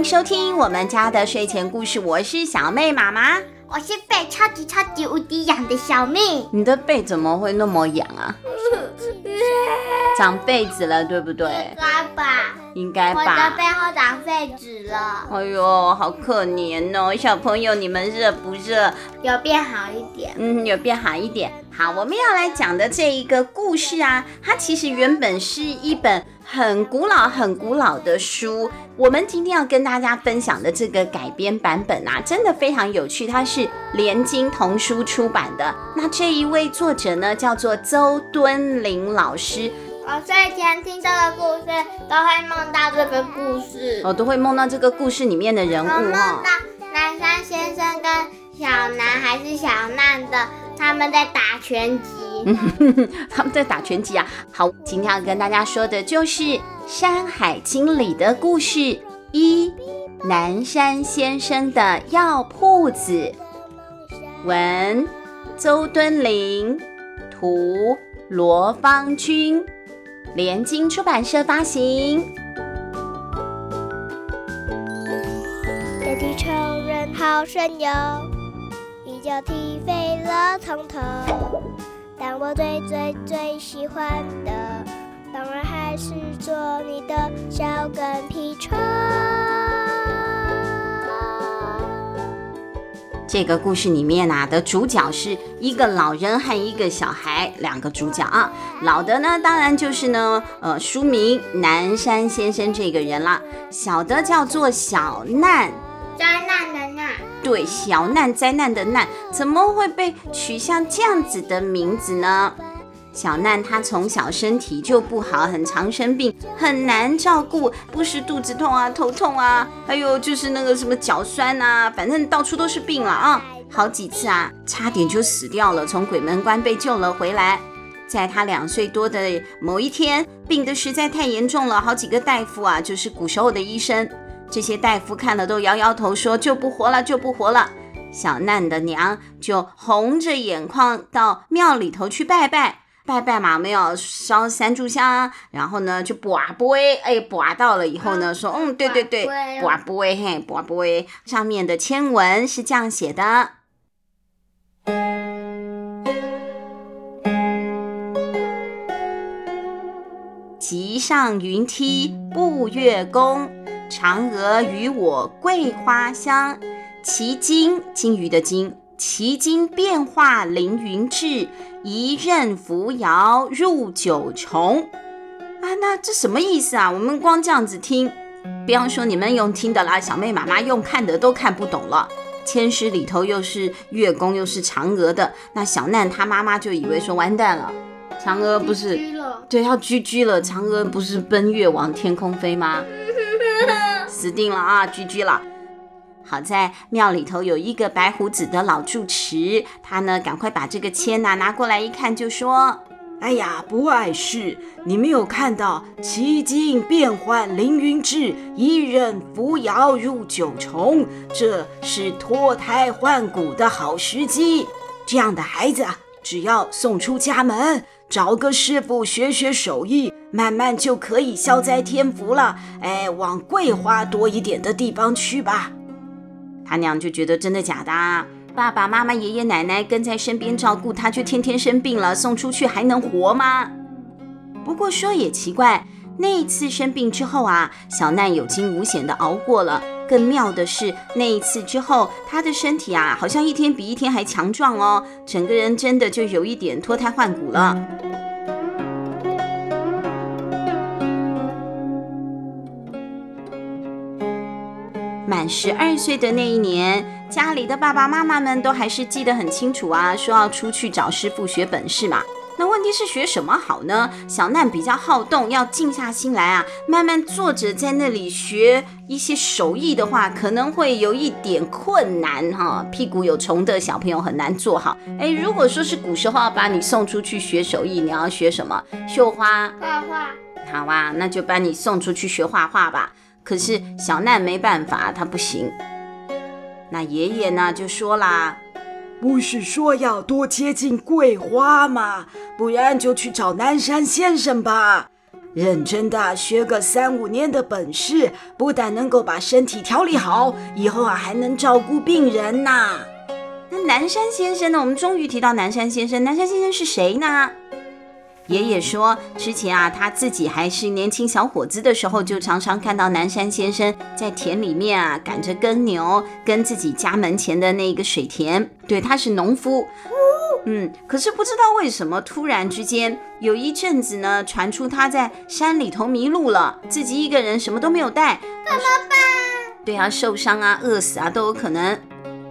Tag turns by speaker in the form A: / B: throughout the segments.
A: 迎收听我们家的睡前故事，我是小妹妈妈，
B: 我是被超级超级无敌痒的小妹。
A: 你的背怎么会那么痒啊？长痱子了，对不对？
B: 应该吧。
A: 应该吧。
B: 我的背后长痱子了。
A: 哎呦，好可怜哦，小朋友，你们热不热？
B: 有变好一点。
A: 嗯，有变好一点。好，我们要来讲的这一个故事啊，它其实原本是一本很古老、很古老的书。我们今天要跟大家分享的这个改编版本啊，真的非常有趣。它是联经童书出版的。那这一位作者呢，叫做周敦林老师。
B: 我睡前听这个故事，都会梦到这个故事。
A: 哦，都会梦到这个故事里面的人物哈。
B: 梦到南山先生跟小南还是小难的，他们在打拳击。
A: 他们在打拳击啊。好，今天要跟大家说的就是《山海经》里的故事一：南山先生的药铺子。文：邹敦林，图：罗方君。联经出版社发行。
C: 这地超人好神勇，一脚踢飞了从头。但我最最最喜欢的，当然还是做你的小跟屁虫。
A: 这个故事里面啊的主角是一个老人和一个小孩，两个主角啊。老的呢，当然就是呢，呃，书名南山先生这个人啦。小的叫做小
B: 难，灾难。
A: 对，小难灾难的难，怎么会被取像这样子的名字呢？小难他从小身体就不好，很常生病，很难照顾，不是肚子痛啊、头痛啊，还有就是那个什么脚酸啊，反正到处都是病了啊。好几次啊，差点就死掉了，从鬼门关被救了回来。在他两岁多的某一天，病得实在太严重了，好几个大夫啊，就是古时候的医生，这些大夫看了都摇摇头说救不活了，救不活了。小难的娘就红着眼眶到庙里头去拜拜。拜拜嘛，没有烧三炷香，然后呢就卜杯，哎，卜到了以后呢，说，嗯，对对对，卜杯嘿，卜杯，上面的签文是这样写的：极上云梯步月宫，嫦娥与我桂花香，其精金鱼的金。奇经变化凌云志，一任扶摇入九重。啊，那这什么意思啊？我们光这样子听，比方说你们用听的啦，小妹妈妈用看的都看不懂了。千诗里头又是月宫又是嫦娥的，那小难他妈妈就以为说完蛋了，嫦娥不是对要居居了，嫦娥不是奔月往天空飞吗？死定了啊，居居了。好在庙里头有一个白胡子的老住持，他呢赶快把这个签呐拿过来一看，就说：“
D: 哎呀，不碍事，你没有看到奇经变幻凌云志，一任扶摇入九重，这是脱胎换骨的好时机。这样的孩子啊，只要送出家门，找个师傅学学手艺，慢慢就可以消灾添福了。哎，往桂花多一点的地方去吧。”
A: 他娘就觉得真的假的啊？爸爸妈妈、爷爷奶奶跟在身边照顾他，却天天生病了，送出去还能活吗？不过说也奇怪，那一次生病之后啊，小难有惊无险的熬过了。更妙的是，那一次之后，他的身体啊，好像一天比一天还强壮哦，整个人真的就有一点脱胎换骨了。满十二岁的那一年，家里的爸爸妈妈们都还是记得很清楚啊，说要出去找师傅学本事嘛。那问题是学什么好呢？小难比较好动，要静下心来啊，慢慢坐着在那里学一些手艺的话，可能会有一点困难哈。屁股有虫的小朋友很难做好。哎，如果说是古时候要把你送出去学手艺，你要学什么？绣花？
B: 画画。
A: 好啊，那就把你送出去学画画吧。可是小难没办法，他不行。那爷爷呢就说啦：“
D: 不是说要多接近桂花吗？不然就去找南山先生吧。认真的学个三五年的本事，不但能够把身体调理好，以后啊还能照顾病人呐。
A: 那南山先生呢？我们终于提到南山先生。南山先生是谁呢？爷爷说，之前啊，他自己还是年轻小伙子的时候，就常常看到南山先生在田里面啊赶着耕牛，跟自己家门前的那个水田。对，他是农夫。嗯，可是不知道为什么，突然之间有一阵子呢，传出他在山里头迷路了，自己一个人什么都没有带，
B: 怎么办？
A: 对啊，受伤啊，饿死啊都有可能。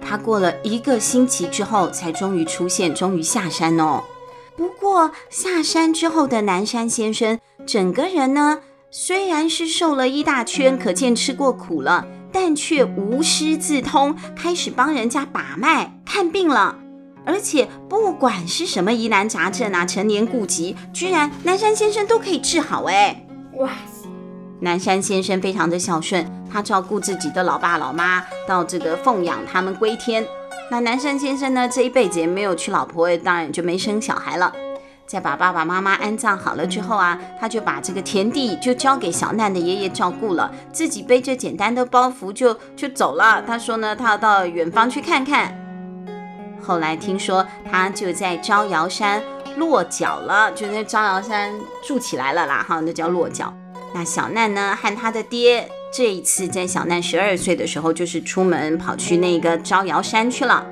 A: 他过了一个星期之后，才终于出现，终于下山哦。不过下山之后的南山先生，整个人呢，虽然是瘦了一大圈，可见吃过苦了，但却无师自通，开始帮人家把脉看病了。而且不管是什么疑难杂症啊，陈年痼疾，居然南山先生都可以治好哎！哇塞！南山先生非常的孝顺，他照顾自己的老爸老妈，到这个奉养他们归天。那南山先生呢，这一辈子也没有娶老婆，当然就没生小孩了。在把爸爸妈妈安葬好了之后啊，他就把这个田地就交给小难的爷爷照顾了，自己背着简单的包袱就就走了。他说呢，他要到远方去看看。后来听说他就在招摇山落脚了，就在招摇山住起来了啦，哈，那叫落脚。那小难呢，和他的爹。这一次在小奈十二岁的时候，就是出门跑去那个招摇山去了。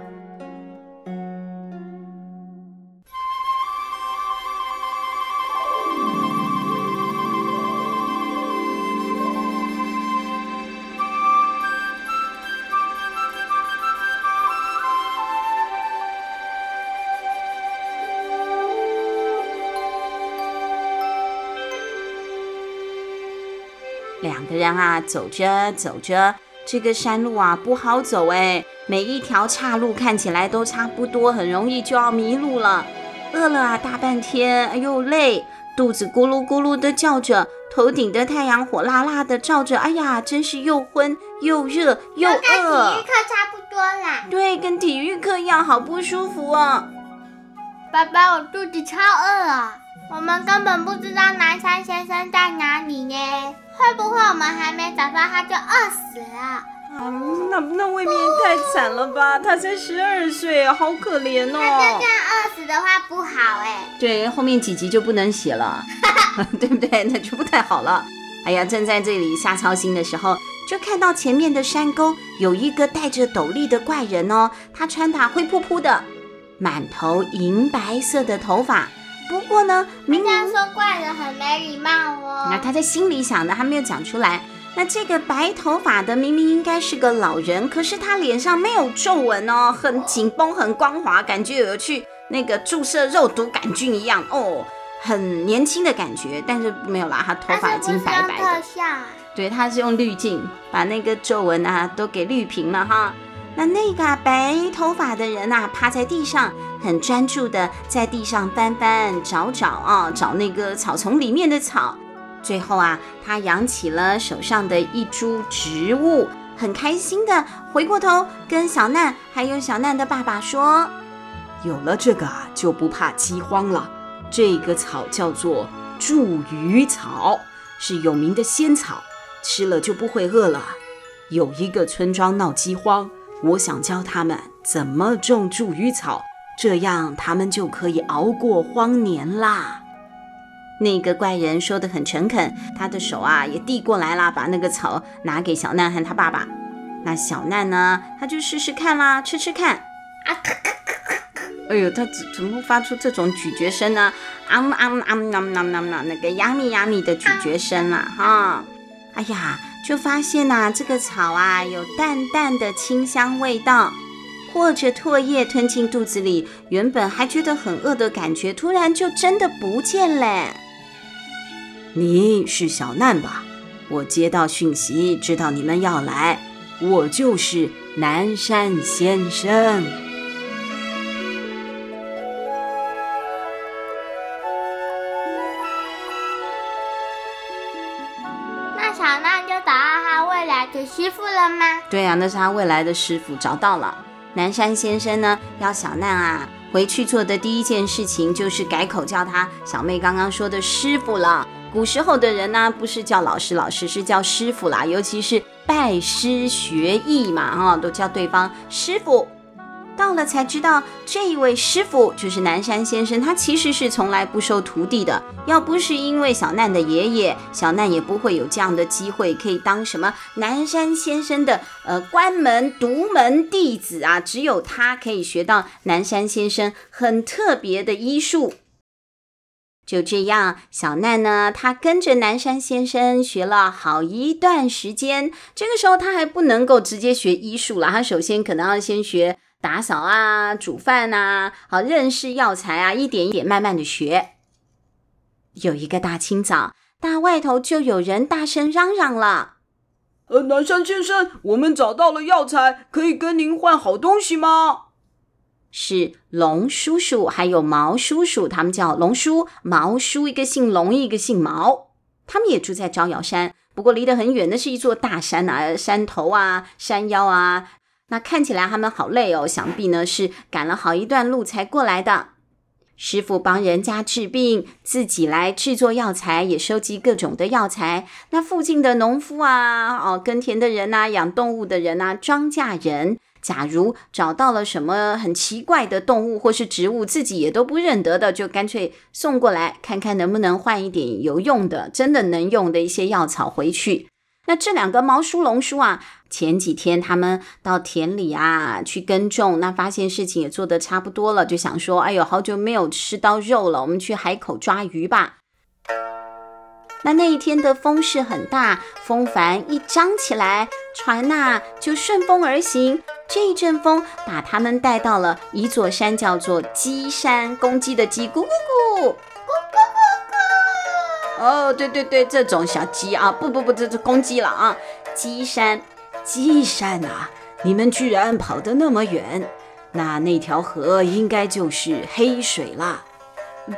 A: 两个人啊，走着走着，这个山路啊不好走哎，每一条岔路看起来都差不多，很容易就要迷路了。饿了啊，大半天，哎呦累，肚子咕噜咕噜的叫着，头顶的太阳火辣辣的照着，哎呀，真是又昏又热又饿。跟体
B: 育课差不多啦。
A: 对，跟体育课一样，好不舒服哦。
B: 爸爸，我肚子超饿啊。我们根本不知道南山先生在哪里呢。会不会我们还没找到他就饿死了？
A: 啊，那那未免也太惨了吧！他才十二岁，好可怜哦。
B: 他就这样饿死的话不好哎。
A: 对，后面几集就不能写了，对不对？那就不太好了。哎呀，正在这里瞎操心的时候，就看到前面的山沟有一个戴着斗笠的怪人哦，他穿打灰扑扑的，满头银白色的头发。不过呢，明明
B: 说怪人很没礼貌哦。
A: 那他在心里想的，还没有讲出来。那这个白头发的明明应该是个老人，可是他脸上没有皱纹哦，很紧绷，很光滑，感觉有去那个注射肉毒杆菌一样哦，很年轻的感觉。但是没有啦，他头发已经白白的。特
B: 效。
A: 对，他是用滤镜把那个皱纹啊都给滤平了哈。那那个白头发的人啊，趴在地上，很专注的在地上翻翻找找啊，找那个草丛里面的草。最后啊，他扬起了手上的一株植物，很开心的回过头跟小难还有小难的爸爸说：“
D: 有了这个啊，就不怕饥荒了。这个草叫做茱萸草，是有名的仙草，吃了就不会饿了。有一个村庄闹饥荒。”我想教他们怎么种茱萸草，这样他们就可以熬过荒年啦。
A: 那个怪人说的很诚恳，他的手啊也递过来了，把那个草拿给小难和他爸爸。那小难呢，他就试试看啦，吃吃看。啊咳咳咳咳咳！哎呦，他怎怎么发出这种咀嚼声呢？啊啊啊啊啊啊！那个呀咪呀咪的咀嚼声啦，哈！哎呀。就发现呐、啊，这个草啊有淡淡的清香味道，或者唾液吞进肚子里，原本还觉得很饿的感觉，突然就真的不见了。
D: 你是小难吧？我接到讯息，知道你们要来，我就是南山先生。
B: 找到他未来的师傅了
A: 吗？对、啊，那是他未来的师傅，找到了。南山先生呢，要小难啊回去做的第一件事情就是改口叫他小妹刚刚说的师傅了。古时候的人呢，不是叫老师，老师是叫师傅啦，尤其是拜师学艺嘛，哈，都叫对方师傅。到了才知道，这一位师傅就是南山先生，他其实是从来不收徒弟的。要不是因为小难的爷爷，小难也不会有这样的机会，可以当什么南山先生的呃关门独门弟子啊。只有他可以学到南山先生很特别的医术。就这样，小难呢，他跟着南山先生学了好一段时间。这个时候他还不能够直接学医术了，他首先可能要先学。打扫啊，煮饭啊，好认识药材啊，一点一点慢慢的学。有一个大清早，大外头就有人大声嚷嚷了：“
D: 呃，南山先生，我们找到了药材，可以跟您换好东西吗？”
A: 是龙叔叔还有毛叔叔，他们叫龙叔、毛叔，一个姓龙，一个姓毛，他们也住在招摇山，不过离得很远，那是一座大山啊，山头啊，山腰啊。那看起来他们好累哦，想必呢是赶了好一段路才过来的。师傅帮人家治病，自己来制作药材，也收集各种的药材。那附近的农夫啊，哦，耕田的人呐，养动物的人呐，庄稼人，假如找到了什么很奇怪的动物或是植物，自己也都不认得的，就干脆送过来，看看能不能换一点有用的、真的能用的一些药草回去。那这两个毛叔、龙叔啊，前几天他们到田里啊去耕种，那发现事情也做得差不多了，就想说：“哎呦，好久没有吃到肉了，我们去海口抓鱼吧。”那那一天的风势很大，风帆一张起来，船呐、就顺风而行。这一阵风把他们带到了一座山，叫做鸡山，公鸡的鸡，咕咕咕。哦，对对对，这种小鸡啊，不不不，这是公鸡了啊！鸡山，
D: 鸡山啊，你们居然跑得那么远，那那条河应该就是黑水啦。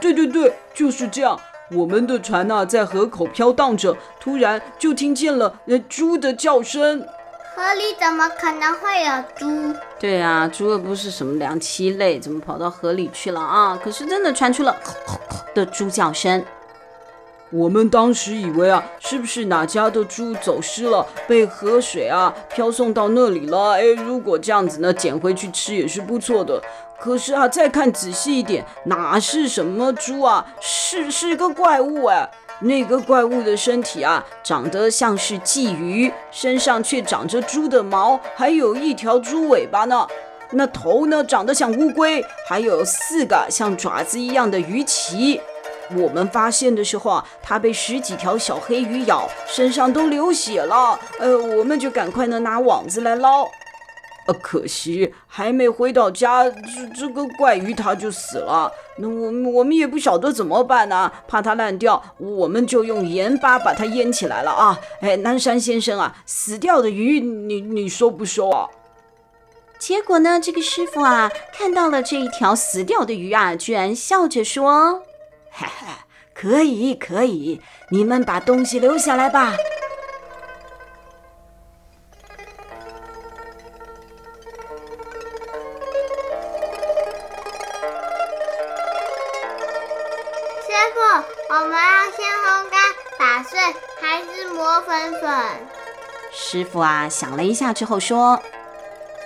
D: 对对对，就是这样。我们的船呐、啊，在河口飘荡着，突然就听见了呃猪的叫声。
B: 河里怎么可能会有猪？
A: 对啊，猪又不是什么两栖类，怎么跑到河里去了啊？可是真的传出了吼吼吼的猪叫声。
D: 我们当时以为啊，是不是哪家的猪走失了，被河水啊飘送到那里了？哎，如果这样子呢，捡回去吃也是不错的。可是啊，再看仔细一点，哪是什么猪啊？是是个怪物哎！那个怪物的身体啊，长得像是鲫鱼，身上却长着猪的毛，还有一条猪尾巴呢。那头呢，长得像乌龟，还有四个像爪子一样的鱼鳍。我们发现的时候啊，它被十几条小黑鱼咬，身上都流血了。呃，我们就赶快呢拿网子来捞。呃，可惜还没回到家，这这个怪鱼它就死了。那我们我们也不晓得怎么办呢，怕它烂掉，我们就用盐巴把它腌起来了啊。哎，南山先生啊，死掉的鱼你你收不收啊？
A: 结果呢，这个师傅啊看到了这一条死掉的鱼啊，居然笑着说。
D: 哈哈，可以可以，你们把东西留下来吧。
B: 师傅，我们要先烘干、打碎，还是磨粉粉？
A: 师傅啊，想了一下之后说：“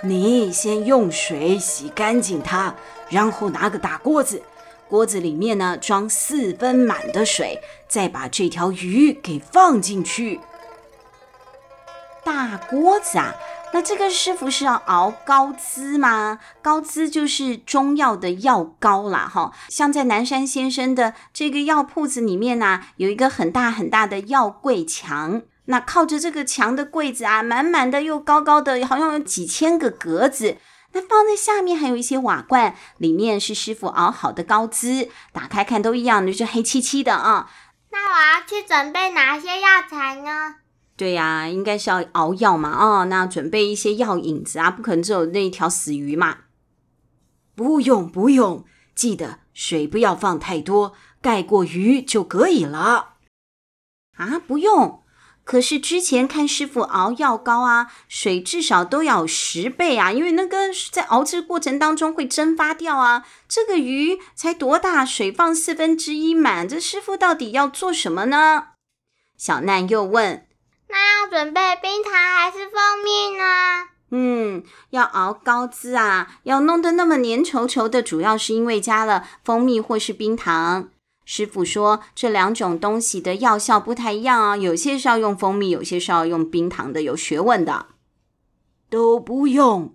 D: 你先用水洗干净它，然后拿个大锅子。”锅子里面呢，装四分满的水，再把这条鱼给放进去。
A: 大锅子啊，那这个师傅是要熬膏滋吗？膏滋就是中药的药膏啦，哈。像在南山先生的这个药铺子里面呢、有一个很大很大的药柜墙，那靠着这个墙的柜子啊，满满的又高高的，好像有几千个格子。那放在下面还有一些瓦罐，里面是师傅熬好的膏滋，打开看都一样，就是黑漆漆的啊。
B: 那我要去准备哪些药材呢？
A: 对呀、啊，应该是要熬药嘛，哦，那准备一些药引子啊，不可能只有那一条死鱼嘛。
D: 不用不用，记得水不要放太多，盖过鱼就可以了。
A: 啊，不用。可是之前看师傅熬药膏啊，水至少都要十倍啊，因为那个在熬制过程当中会蒸发掉啊。这个鱼才多大，水放四分之一满，这师傅到底要做什么呢？小难又问：“
B: 那要准备冰糖还是蜂蜜呢？”
A: 嗯，要熬膏汁啊，要弄得那么粘稠稠的，主要是因为加了蜂蜜或是冰糖。师傅说，这两种东西的药效不太一样啊，有些是要用蜂蜜，有些是要用冰糖的，有学问的。
D: 都不用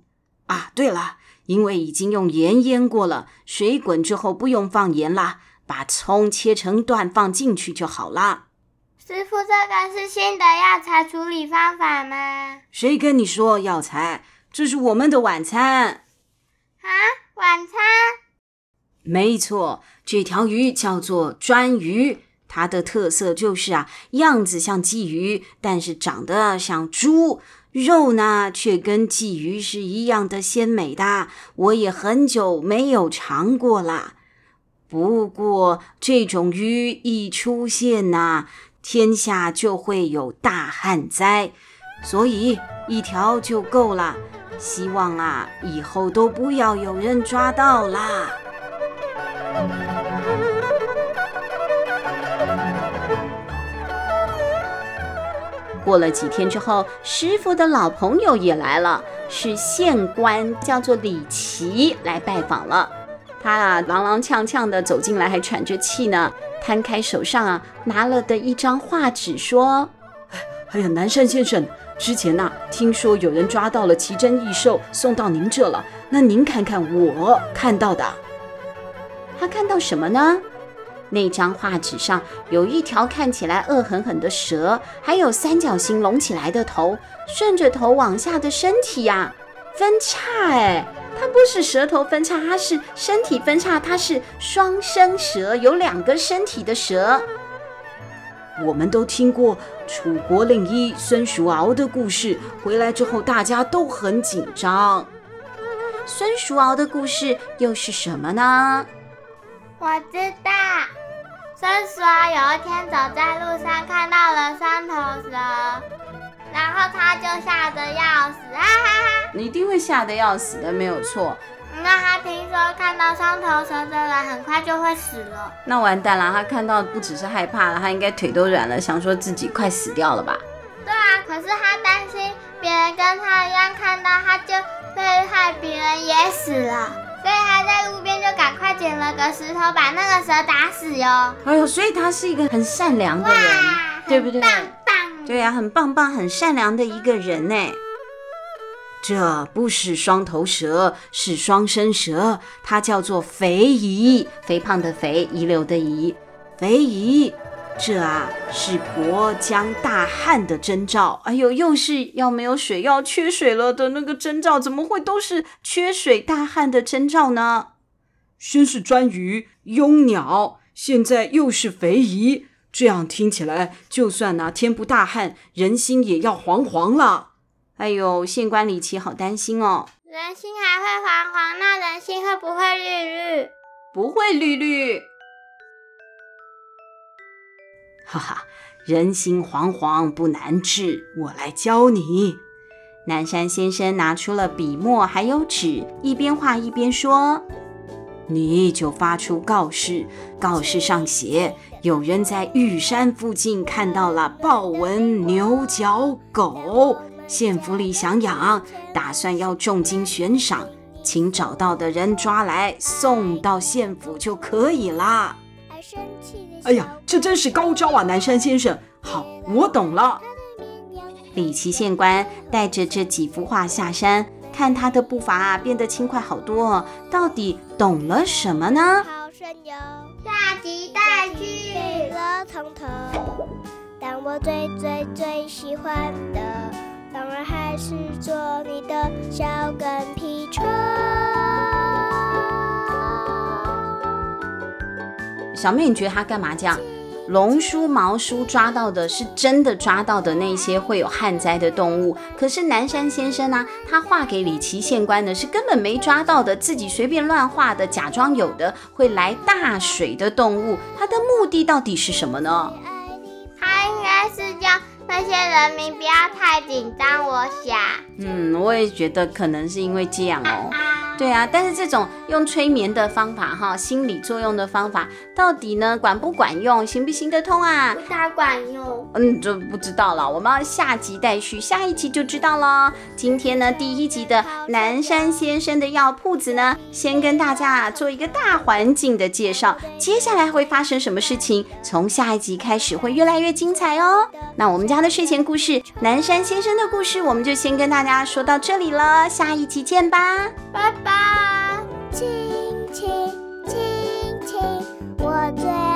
D: 啊！对了，因为已经用盐腌过了，水滚之后不用放盐啦，把葱切成段放进去就好啦。
B: 师傅，这个是新的药材处理方法吗？
D: 谁跟你说药材？这是我们的晚餐。
B: 啊，晚餐？
D: 没错。这条鱼叫做鰇鱼，它的特色就是啊，样子像鲫鱼，但是长得像猪，肉呢却跟鲫鱼是一样的鲜美的。我也很久没有尝过了。不过这种鱼一出现呐，天下就会有大旱灾，所以一条就够了。希望啊，以后都不要有人抓到啦。
A: 过了几天之后，师傅的老朋友也来了，是县官，叫做李琦，来拜访了。他啊，踉踉跄跄的走进来，还喘着气呢，摊开手上啊拿了的一张画纸，说：“
D: 哎呀，南山先生，之前呐、听说有人抓到了奇珍异兽，送到您这了。那您看看我看到的。”
A: 他看到什么呢？那张画纸上有一条看起来恶狠狠的蛇，还有三角形隆起来的头，顺着头往下的身体呀、分叉。哎，它不是舌头分叉，它是身体分叉，它是双生蛇，有两个身体的蛇。
D: 我们都听过楚国令医孙叔敖的故事，回来之后大家都很紧张。
A: 孙叔敖的故事又是什么呢？
B: 我知道。孙叔敖有一天走在路上，看到了三头蛇，然后他就吓得要死，哈哈哈！
A: 你一定会吓得要死的，没有错。
B: 那他听说看到双头蛇的人很快就会死了，
A: 那完蛋了。他看到不只是害怕了，他应该腿都软了，想说自己快死掉了吧？
B: 对啊，可是他担心别人跟他一样看到，他就会害别人也死了。所以他在路边就赶快捡了个石头，把那个蛇打死哟。
A: 哎呦，所以他是一个很善良的人，对不对？
B: 棒棒。
A: 对呀、啊，很棒棒，很善良的一个人呢。
D: 这不是双头蛇，是双生蛇，它叫做肥姨，
A: 肥胖的肥，遗留的遗，
D: 肥夷。这啊是国将大旱的征兆。
A: 哎呦，又是要没有水，要缺水了的那个征兆，怎么会都是缺水大旱的征兆呢？
D: 先是鰇鱼、慵鸟，现在又是肥夷，这样听起来，就算那天不大旱，人心也要惶惶了。
A: 哎呦，县官李琦好担心哦。
B: 人心还会惶惶，那人心会不会绿绿？
A: 不会绿绿。
D: 哈哈，人心惶惶不难治，我来教你。
A: 南山先生拿出了笔墨还有纸，一边画一边说：“
D: 你就发出告示，告示上写，有人在玉山附近看到了豹纹牛角狗，县府里想养，打算要重金悬赏，请找到的人抓来送到县府就可以了。”哎呀，这真是高招啊，南山先生。好，我懂了。
A: 李琦县官带着这几幅画下山，看他的步伐啊变得轻快好多。到底懂了什么呢？
B: 好神游下集再续。
C: 了从头，但我最最最喜欢的，当然还是做你的小跟屁虫。
A: 小妹，你觉得他干嘛这样？龙叔、毛叔抓到的是真的抓到的那些会有旱灾的动物，可是南山先生呢、啊？他画给李琦县官的是根本没抓到的，自己随便乱画的，假装有的会来大水的动物。他的目的到底是什么呢？
B: 他应该是叫那些人民不要太紧张。我想，
A: 嗯，我也觉得可能是因为这样哦。对啊，但是这种用催眠的方法哈，心理作用的方法，到底呢管不管用，行不行得通啊？
B: 不太管用。
A: 嗯，这不知道了。我们要下集待续，下一集就知道了。今天呢，第一集的南山先生的药铺子呢，先跟大家做一个大环境的介绍。接下来会发生什么事情？从下一集开始会越来越精彩哦。那我们家的睡前故事，南山先生的故事，我们就先跟大家说到这里了。下一集见吧，
B: 拜拜。啊亲亲亲亲我最